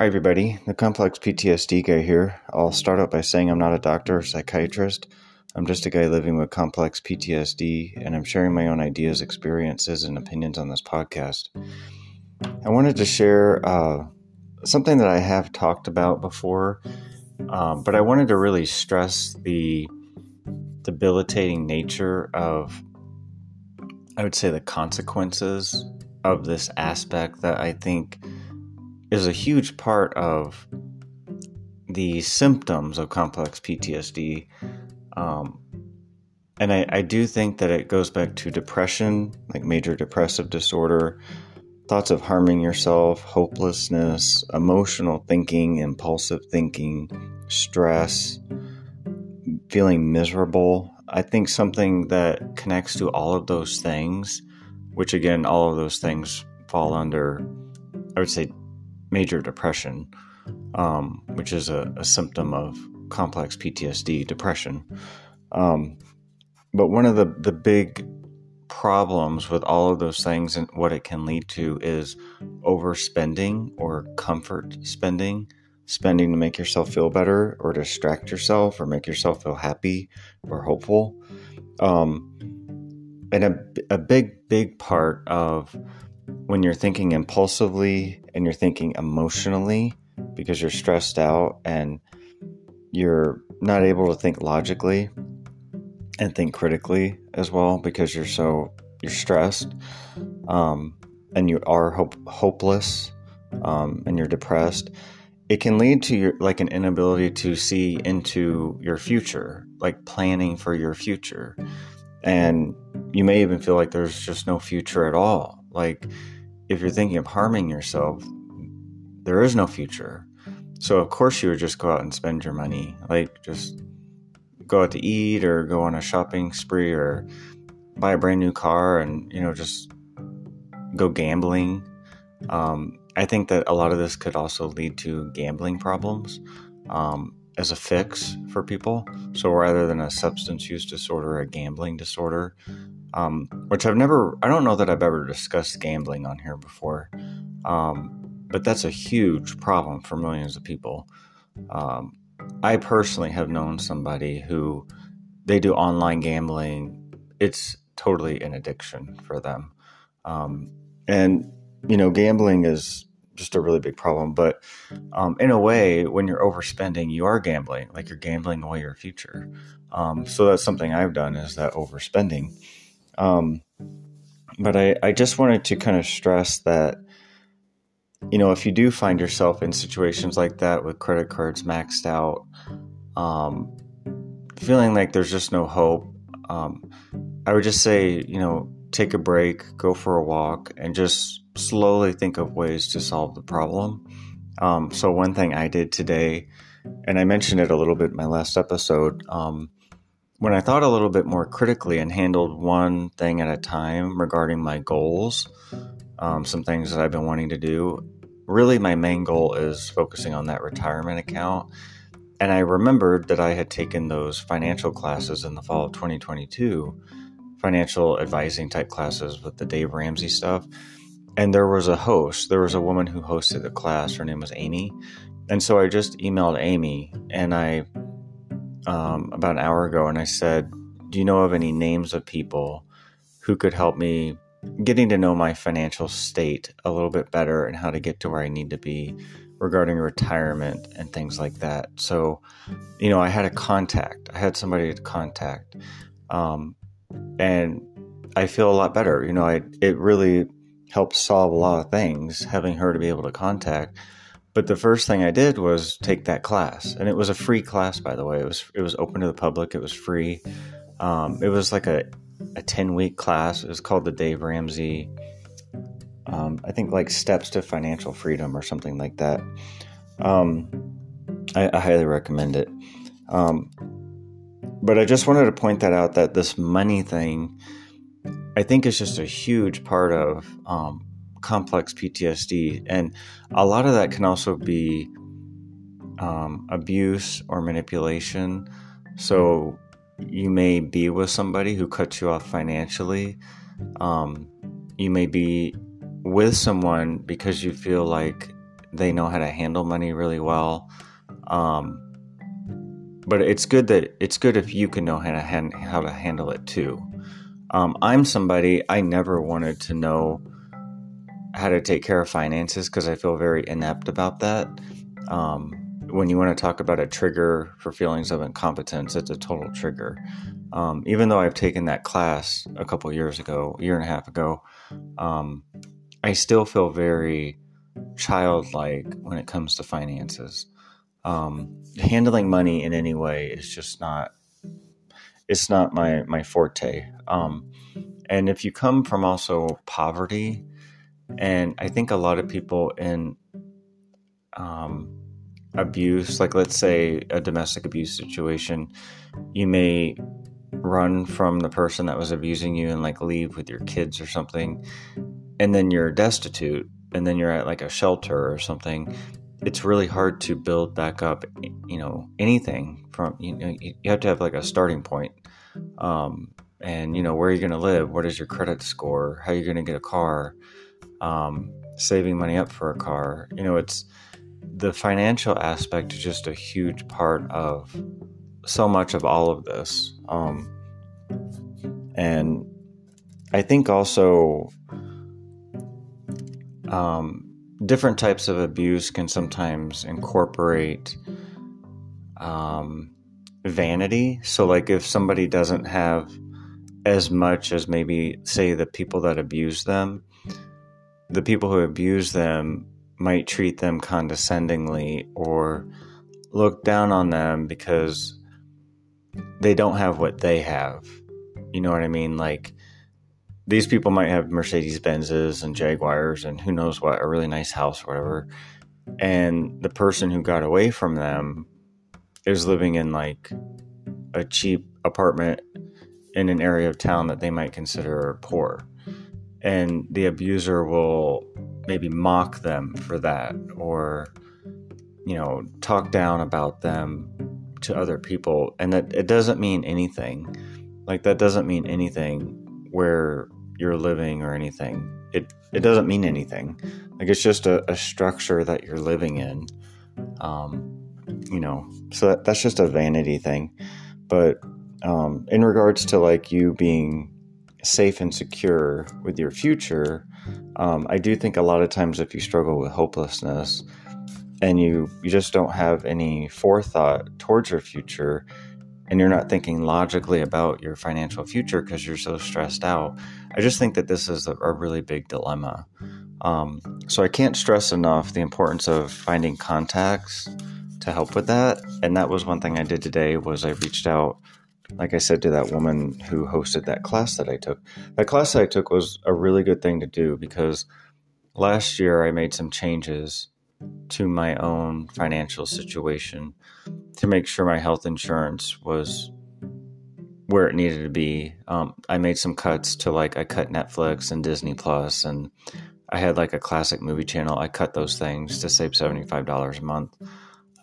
Hi, everybody. The complex PTSD guy here. I'll start out by saying I'm not a doctor or psychiatrist. I'm just a guy living with complex PTSD, and I'm sharing my own ideas, experiences, and opinions on this podcast. I wanted to share uh, something that I have talked about before, um, but I wanted to really stress the debilitating nature of, I would say, the consequences of this aspect that I think is a huge part of the symptoms of complex PTSD. Um, and I, I do think that it goes back to depression, like major depressive disorder, thoughts of harming yourself, hopelessness, emotional thinking, impulsive thinking, stress, feeling miserable. I think something that connects to all of those things, which again, all of those things fall under, I would say, major depression, um, which is a, a, symptom of complex PTSD, depression. Um, but one of the, the big problems with all of those things and what it can lead to is overspending or comfort spending, spending to make yourself feel better or distract yourself or make yourself feel happy or hopeful. Um, and a, a big, big part of when you're thinking impulsively and you're thinking emotionally because you're stressed out and you're not able to think logically and think critically as well because you're so you're stressed um, and you are hope, hopeless um, and you're depressed it can lead to your like an inability to see into your future like planning for your future. And you may even feel like there's just no future at all. Like, if you're thinking of harming yourself, there is no future. So, of course, you would just go out and spend your money. Like, just go out to eat or go on a shopping spree or buy a brand new car and, you know, just go gambling. Um, I think that a lot of this could also lead to gambling problems um, as a fix for people. So rather than a substance use disorder, a gambling disorder, um, which I've never, I don't know that I've ever discussed gambling on here before, um, but that's a huge problem for millions of people. Um, I personally have known somebody who they do online gambling. It's totally an addiction for them. Um, and, you know, gambling is just a really big problem. But um, in a way, when you're overspending, you are gambling, like you're gambling away your future. Um, so that's something I've done is that overspending. Um, but I, I just wanted to kind of stress that, you know, if you do find yourself in situations like that with credit cards maxed out, um, feeling like there's just no hope, um, I would just say, you know, take a break, go for a walk, and just slowly think of ways to solve the problem. Um, so, one thing I did today, and I mentioned it a little bit in my last episode, um, when I thought a little bit more critically and handled one thing at a time regarding my goals, um, some things that I've been wanting to do, really my main goal is focusing on that retirement account. And I remembered that I had taken those financial classes in the fall of 2022, financial advising type classes with the Dave Ramsey stuff. And there was a host, there was a woman who hosted the class. Her name was Amy. And so I just emailed Amy and I um, about an hour ago and I said, Do you know of any names of people who could help me getting to know my financial state a little bit better and how to get to where I need to be regarding retirement and things like that? So, you know, I had a contact, I had somebody to contact. Um, and I feel a lot better. You know, I, it really helped solve a lot of things having her to be able to contact but the first thing I did was take that class, and it was a free class, by the way. It was it was open to the public. It was free. Um, it was like a a ten week class. It was called the Dave Ramsey. Um, I think like steps to financial freedom or something like that. Um, I, I, highly recommend it. Um, but I just wanted to point that out that this money thing, I think, is just a huge part of um, complex PTSD. And a lot of that can also be um, abuse or manipulation. So you may be with somebody who cuts you off financially. Um, you may be with someone because you feel like they know how to handle money really well. Um, but it's good that it's good if you can know how to hand, how to handle it too. Um, I'm somebody I never wanted to know how to take care of finances because I feel very inept about that. Um, when you want to talk about a trigger for feelings of incompetence, it's a total trigger. Um, even though I've taken that class a couple years ago, a year and a half ago, um, I still feel very childlike when it comes to finances. Um, handling money in any way is just not it's not my my forte. Um, and if you come from also poverty, and I think a lot of people in um, abuse, like let's say a domestic abuse situation, you may run from the person that was abusing you and like leave with your kids or something, and then you're destitute, and then you're at like a shelter or something. It's really hard to build back up, you know, anything from you know you have to have like a starting point. Um, and you know where are you going to live what is your credit score how are you going to get a car um, saving money up for a car you know it's the financial aspect is just a huge part of so much of all of this. Um, and I think also um, different types of abuse can sometimes incorporate um, vanity. So, like if somebody doesn't have as much as maybe, say, the people that abuse them, the people who abuse them might treat them condescendingly or look down on them because they don't have what they have. You know what I mean? Like these people might have Mercedes Benzes and Jaguars and who knows what, a really nice house or whatever. And the person who got away from them is living in like a cheap apartment in an area of town that they might consider poor. And the abuser will maybe mock them for that or you know talk down about them to other people. And that it doesn't mean anything. Like that doesn't mean anything where you're living or anything. It it doesn't mean anything. Like it's just a, a structure that you're living in. Um you know so that, that's just a vanity thing. But um in regards to like you being safe and secure with your future um, I do think a lot of times if you struggle with hopelessness and you, you just don't have any forethought towards your future and you're not thinking logically about your financial future because you're so stressed out, I just think that this is a, a really big dilemma. Um, so I can't stress enough the importance of finding contacts to help with that. And that was one thing I did today was I reached out like I said to that woman who hosted that class that I took, that class that I took was a really good thing to do because last year I made some changes to my own financial situation to make sure my health insurance was where it needed to be. Um, I made some cuts to like I cut Netflix and Disney Plus, and I had like a classic movie channel. I cut those things to save seventy five dollars a month.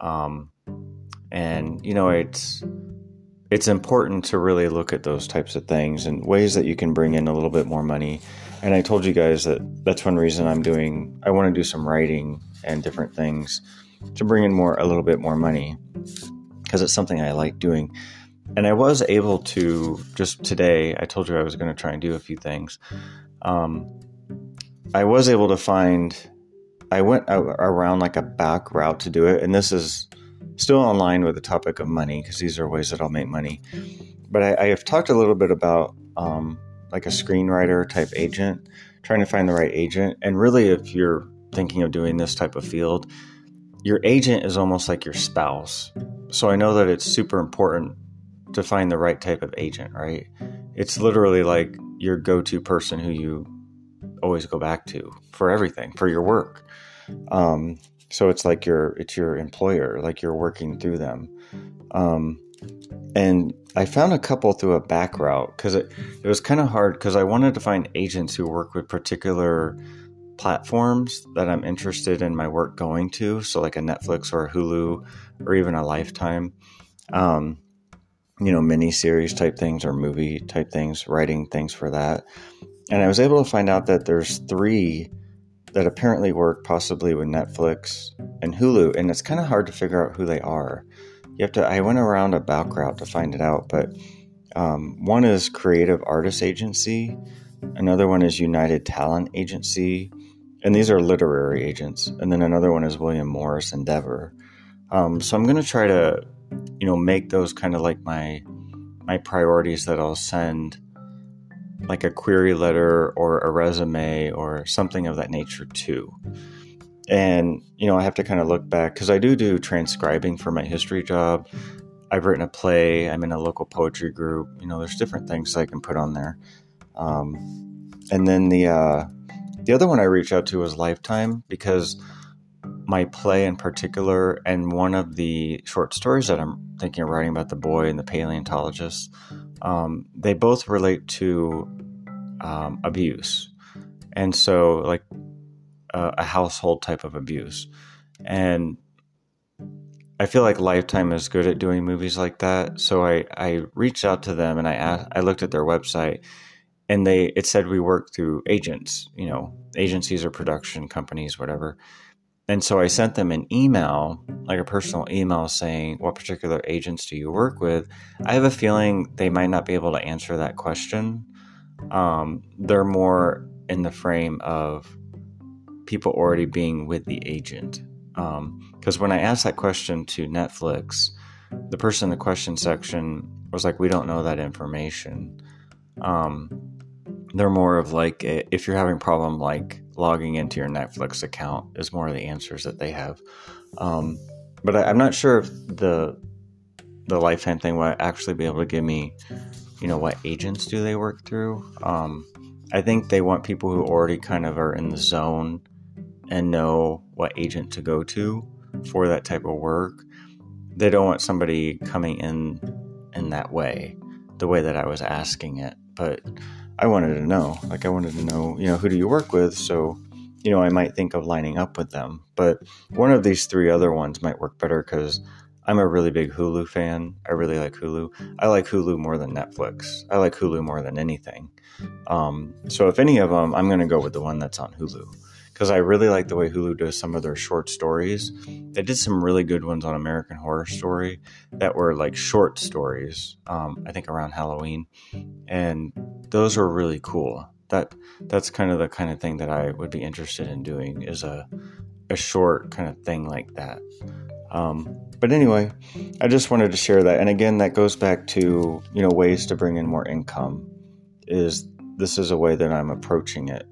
Um, and you know it's it's important to really look at those types of things and ways that you can bring in a little bit more money. And I told you guys that that's one reason I'm doing, I want to do some writing and different things to bring in more, a little bit more money because it's something I like doing. And I was able to just today, I told you I was going to try and do a few things. Um, I was able to find, I went around like a back route to do it. And this is, still online with the topic of money because these are ways that I'll make money. But I, I have talked a little bit about um, like a screenwriter type agent, trying to find the right agent. And really, if you're thinking of doing this type of field, your agent is almost like your spouse. So I know that it's super important to find the right type of agent, right? It's literally like your go to person who you always go back to for everything, for your work. Um, so it's like your it's your employer like you're working through them. Um, and i found a couple through a back route because it, it was kind of hard because i wanted to find agents who work with particular platforms that i'm interested in my work going to so like a netflix or a hulu or even a lifetime. Um, you know mini series type things or movie type things writing things for that. And i was able to find out that there's three that apparently work possibly with Netflix and Hulu, and it's kind of hard to figure out who they are. You have to. I went around a back route to find it out, but um, one is Creative Artist Agency, another one is United Talent Agency, and these are literary agents, and then another one is William Morris Endeavor. Um, so I'm going to try to, you know, make those kind of like my my priorities that I'll send like a query letter or a resume or something of that nature too. And, you know, I have to kind of look back because I do do transcribing for my history job. I've written a play, I'm in a local poetry group. You know, there's different things I can put on there. Um, and then the, uh, the other one I reached out to was Lifetime because my play in particular and one of the short stories that I'm thinking of writing about the boy and the paleontologist um, they both relate to um, abuse. And so, like uh, a household type of abuse. And I feel like Lifetime is good at doing movies like that. So I, I reached out to them and I asked, I looked at their website and they it said we work through agents, you know, agencies or production companies, whatever. And so I sent them an email, like a personal email saying, What particular agents do you work with? I have a feeling they might not be able to answer that question. Um, they're more in the frame of people already being with the agent. Because um, when I asked that question to Netflix, the person in the question section was like, We don't know that information. Um, they're more of like, if you're having problem like logging into your Netflix account is more of the answers that they have. Um, but I, am not sure if the the lifetime thing will actually be able to give me, you know, what agents do they work through. Um, I think they want people who already kind of are in the zone and know what agent to go to for that type of work. They don't want somebody coming in in that way, the way that I was asking it. But I wanted to know. Like I wanted to know, you know, who do you work with? So, you know, I might think of lining up with them. But one of these three other ones might work better because I'm a really big Hulu fan. I really like Hulu. I like Hulu more than Netflix. I like Hulu more than anything. Um, so if any of them, I'm going to go with the one that's on Hulu because I really like the way Hulu does some of their short stories. They did some really good ones on American Horror Story that were like short stories. Um, I think around Halloween, and those were really cool. That that's kind of the kind of thing that I would be interested in doing is a a short kind of thing like that. Um, but anyway, I just wanted to share that. And again, that goes back to you know ways to bring in more income. Is this is a way that I'm approaching it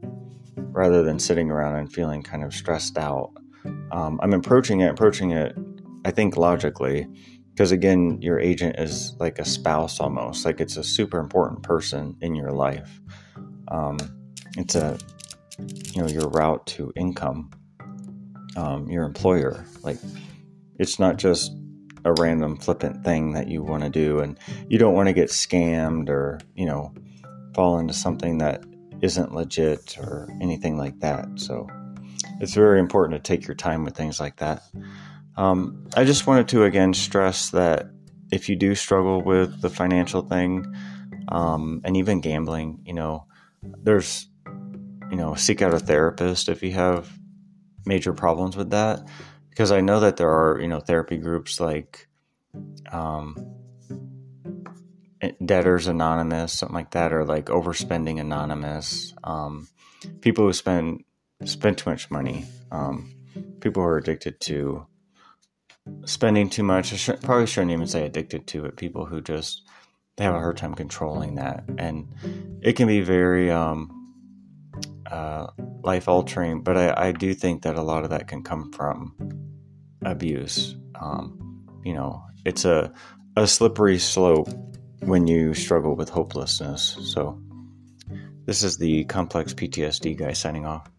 rather than sitting around and feeling kind of stressed out. Um, I'm approaching it, approaching it, I think logically, because again, your agent is like a spouse almost, like it's a super important person in your life. Um, it's a, you know, your route to income, um, your employer. Like, it's not just a random flippant thing that you want to do, and you don't want to get scammed or, you know, fall into something that isn't legit or anything like that. So it's very important to take your time with things like that. Um, I just wanted to again stress that if you do struggle with the financial thing um, and even gambling, you know, there's, you know, seek out a therapist if you have major problems with that. Because I know that there are, you know, therapy groups like um, Debtors Anonymous, something like that, or like Overspending Anonymous. Um, people who spend spend too much money. Um, people who are addicted to spending too much. I sh- probably shouldn't even say addicted to it. People who just they have a hard time controlling that, and it can be very um, uh, life altering. But I, I, do think that a lot of that can come from abuse. Um, you know, it's a a slippery slope when you struggle with hopelessness. So, this is the complex PTSD guy signing off.